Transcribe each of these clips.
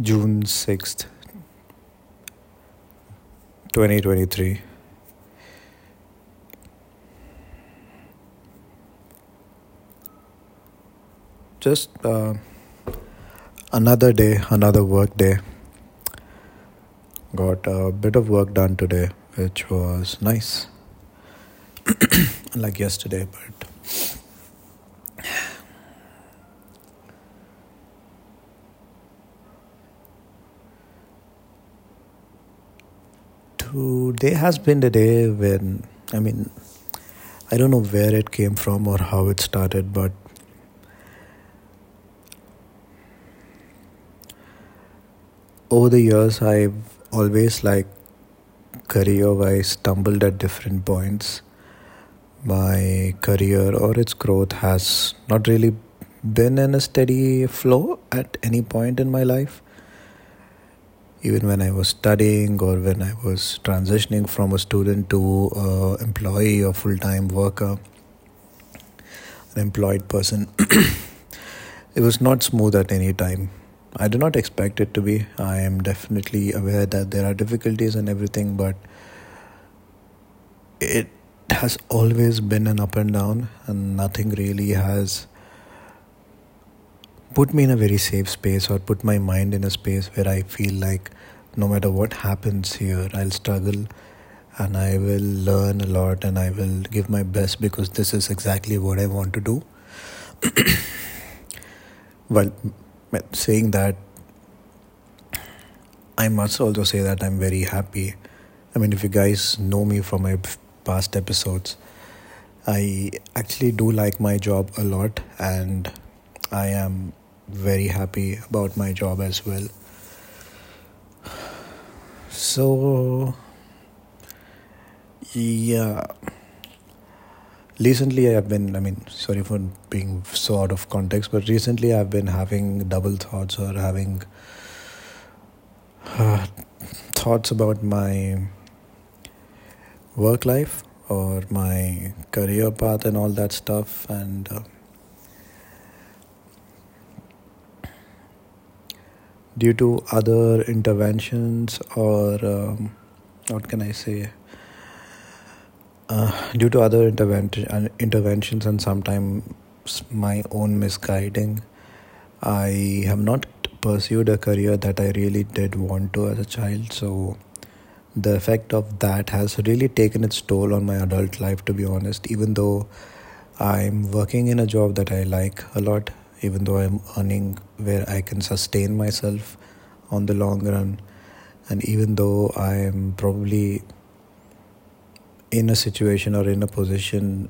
June 6th, 2023. Just uh, another day, another work day. Got a bit of work done today, which was nice. like yesterday, but today has been the day when I mean I don't know where it came from or how it started, but over the years I've always like career wise stumbled at different points. My career or its growth has not really been in a steady flow at any point in my life even when I was studying or when I was transitioning from a student to uh, employee or full time worker, an employed person, it was not smooth at any time. I do not expect it to be. I am definitely aware that there are difficulties and everything, but it has always been an up and down, and nothing really has put me in a very safe space or put my mind in a space where I feel like no matter what happens here, I'll struggle and I will learn a lot and I will give my best because this is exactly what I want to do. well, saying that, I must also say that I'm very happy. I mean, if you guys know me from my past episodes, I actually do like my job a lot and I am very happy about my job as well. So, yeah. Recently, I have been, I mean, sorry for being so out of context, but recently I've been having double thoughts or having uh, thoughts about my work life or my career path and all that stuff. And uh, due to other interventions or um, what can I say? Uh, due to other intervention, uh, interventions and sometimes my own misguiding, I have not pursued a career that I really did want to as a child. So the effect of that has really taken its toll on my adult life, to be honest. Even though I'm working in a job that I like a lot, even though I'm earning where I can sustain myself on the long run. And even though I am probably in a situation or in a position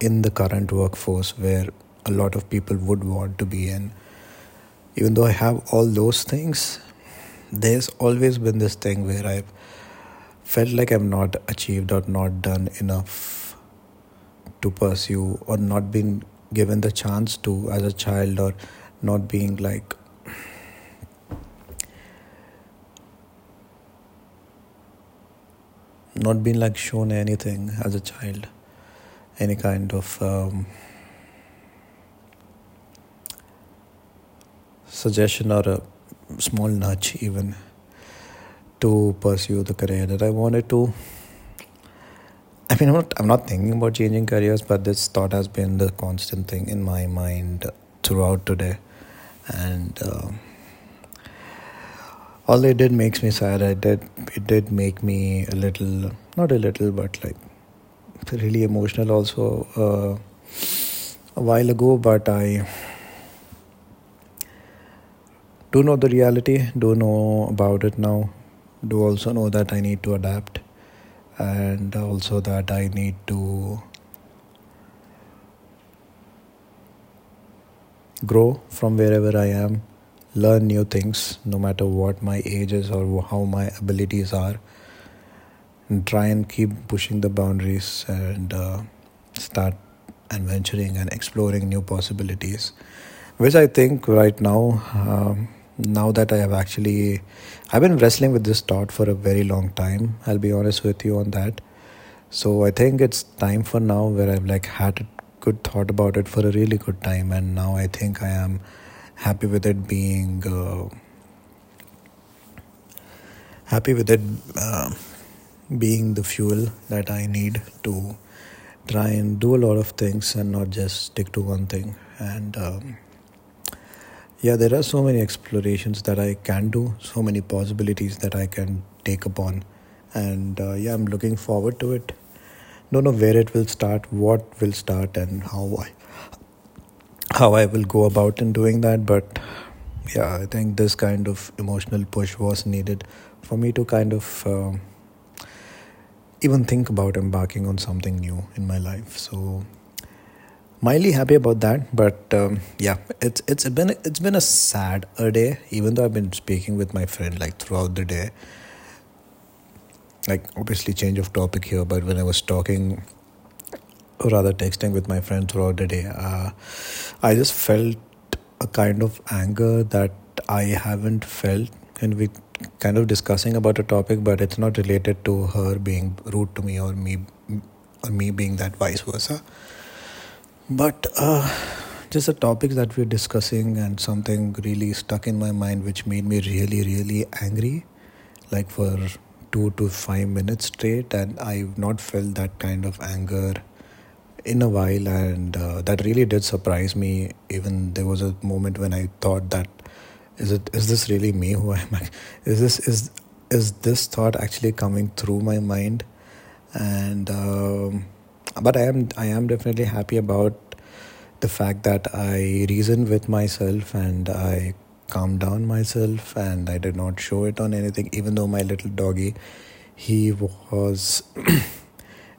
in the current workforce where a lot of people would want to be in, even though I have all those things, there's always been this thing where I've felt like I'm not achieved or not done enough to pursue or not been given the chance to as a child or not being like not being like shown anything as a child. Any kind of um, suggestion or a small nudge even to pursue the career that I wanted to I mean, I'm not, I'm not thinking about changing careers, but this thought has been the constant thing in my mind throughout today. And uh, although it did makes me sad, I did it did make me a little, not a little, but like really emotional also uh, a while ago. But I do know the reality, do know about it now, do also know that I need to adapt and also that I need to grow from wherever I am, learn new things no matter what my age is or how my abilities are, and try and keep pushing the boundaries and uh, start adventuring and exploring new possibilities, which I think right now. Um, now that I have actually, I've been wrestling with this thought for a very long time. I'll be honest with you on that. So I think it's time for now where I've like had a good thought about it for a really good time, and now I think I am happy with it being uh, happy with it uh, being the fuel that I need to try and do a lot of things and not just stick to one thing. And um, yeah, there are so many explorations that I can do, so many possibilities that I can take upon. And uh, yeah, I'm looking forward to it. Don't know where it will start, what will start, and how I how I will go about in doing that. But yeah, I think this kind of emotional push was needed for me to kind of um, even think about embarking on something new in my life. So mildly happy about that, but um, yeah, it's it's been it's been a sad a day. Even though I've been speaking with my friend like throughout the day. Like obviously change of topic here, but when I was talking or rather texting with my friend throughout the day, uh, I just felt a kind of anger that I haven't felt, and we kind of discussing about a topic, but it's not related to her being rude to me or me or me being that vice versa. But uh, just a topic that we're discussing and something really stuck in my mind, which made me really, really angry, like for two to five minutes straight, and I've not felt that kind of anger in a while, and uh, that really did surprise me. Even there was a moment when I thought that is it is this really me who am I? Is this is is this thought actually coming through my mind? And um, but I am I am definitely happy about the fact that I reasoned with myself and I calmed down myself and I did not show it on anything. Even though my little doggy, he was.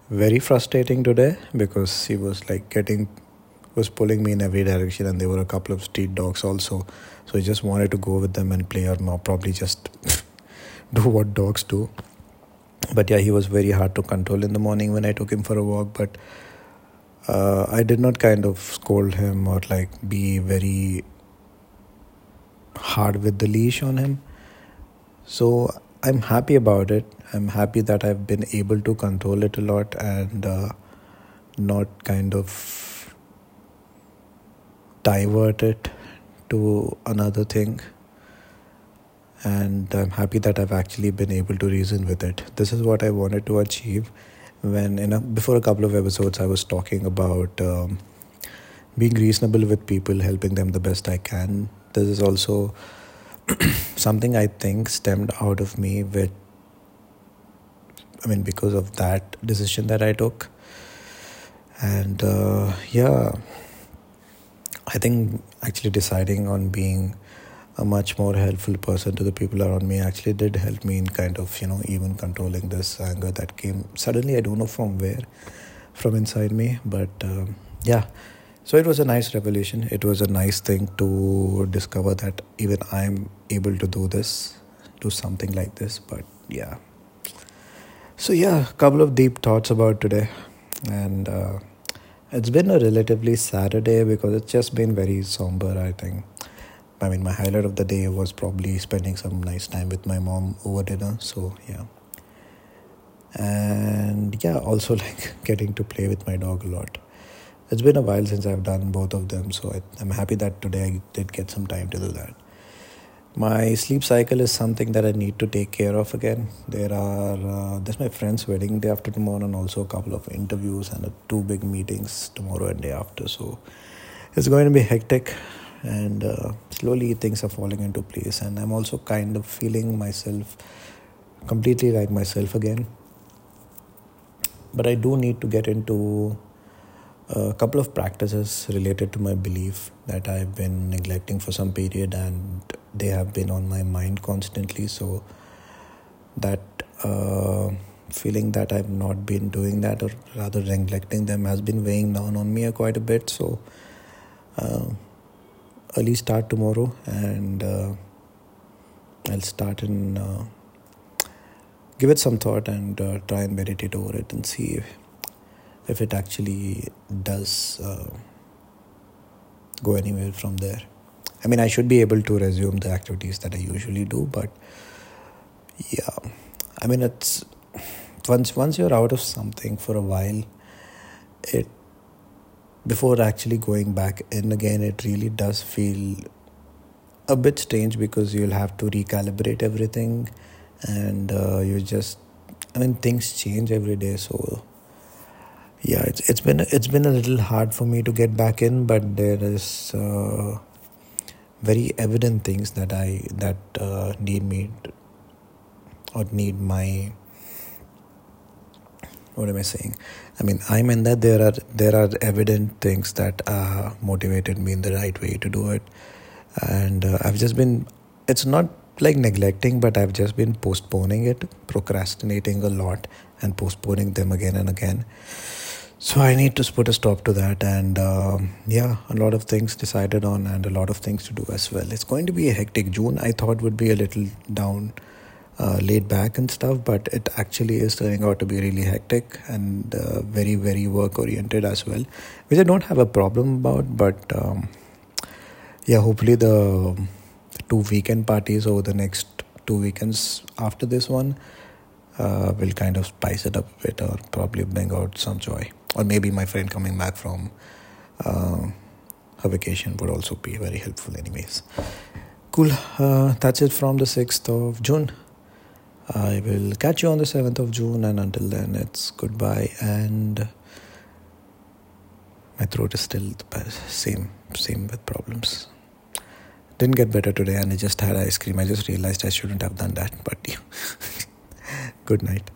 very frustrating today because he was like getting was pulling me in every direction and there were a couple of street dogs also so i just wanted to go with them and play or probably just do what dogs do but yeah he was very hard to control in the morning when i took him for a walk. But uh, i did not kind of scold him or like be very hard with the leash on him. So i'm happy about it. I'm happy that I've been able to control it a lot and uh, not kind of divert it to another thing. And I'm happy that I've actually been able to reason with it. This is what I wanted to achieve. When in a, before a couple of episodes, I was talking about um, being reasonable with people, helping them the best I can. This is also something I think stemmed out of me with I mean, because of that decision that I took. And uh, yeah, I think actually deciding on being a much more helpful person to the people around me actually did help me in kind of, you know, even controlling this anger that came suddenly. I don't know from where, from inside me, but um, yeah. So it was a nice revelation. It was a nice thing to discover that even I'm able to do this, do something like this. But yeah. So, yeah, a couple of deep thoughts about today. And uh, it's been a relatively sad day because it's just been very somber, I think. I mean, my highlight of the day was probably spending some nice time with my mom over dinner. So, yeah. And yeah, also like getting to play with my dog a lot. It's been a while since I've done both of them. So, I, I'm happy that today I did get some time to do that my sleep cycle is something that I need to take care of again. There are uh, there's my friend's wedding day after tomorrow, and also a couple of interviews and uh, two big meetings tomorrow and day after. So it's going to be hectic, and uh, slowly things are falling into place. And I'm also kind of feeling myself completely like myself again. But I do need to get into a couple of practices related to my belief that I've been neglecting for some period and they have been on my mind constantly. So that uh, feeling that I've not been doing that or rather neglecting them has been weighing down on me quite a bit. So uh, early start tomorrow and uh, I'll start and uh, give it some thought and uh, try and meditate over it and see if, if it actually does uh, go anywhere from there. I mean, I should be able to resume the activities that I usually do, but yeah, I mean, it's once once you're out of something for a while, it before actually going back in again, it really does feel a bit strange because you'll have to recalibrate everything and uh, you just I mean things change every day. So yeah it's it's been it's been a little hard for me to get back in but there is uh, very evident things that I that uh, need me or need my what am I saying? I mean, I mean that there are there are evident things that uh, motivated me in the right way to do it, and uh, I've just been. It's not like neglecting, but I've just been postponing it, procrastinating a lot, and postponing them again and again. So I need to put a stop to that, and um, yeah, a lot of things decided on, and a lot of things to do as well. It's going to be a hectic June. I thought would be a little down, uh, laid back and stuff, but it actually is turning out to be really hectic and uh, very very work oriented as well, which I don't have a problem about. But um, yeah, hopefully the two weekend parties over the next two weekends after this one uh, will kind of spice it up a bit or probably bring out some joy. Or maybe my friend coming back from uh, her vacation would also be very helpful anyways. Cool. Uh, that's it from the 6th of june i will catch you on the 7th of june and until then it's goodbye and my throat is still the same same with problems. Didn't get better today and i just had ice cream. I just realized i shouldn't have done that but good night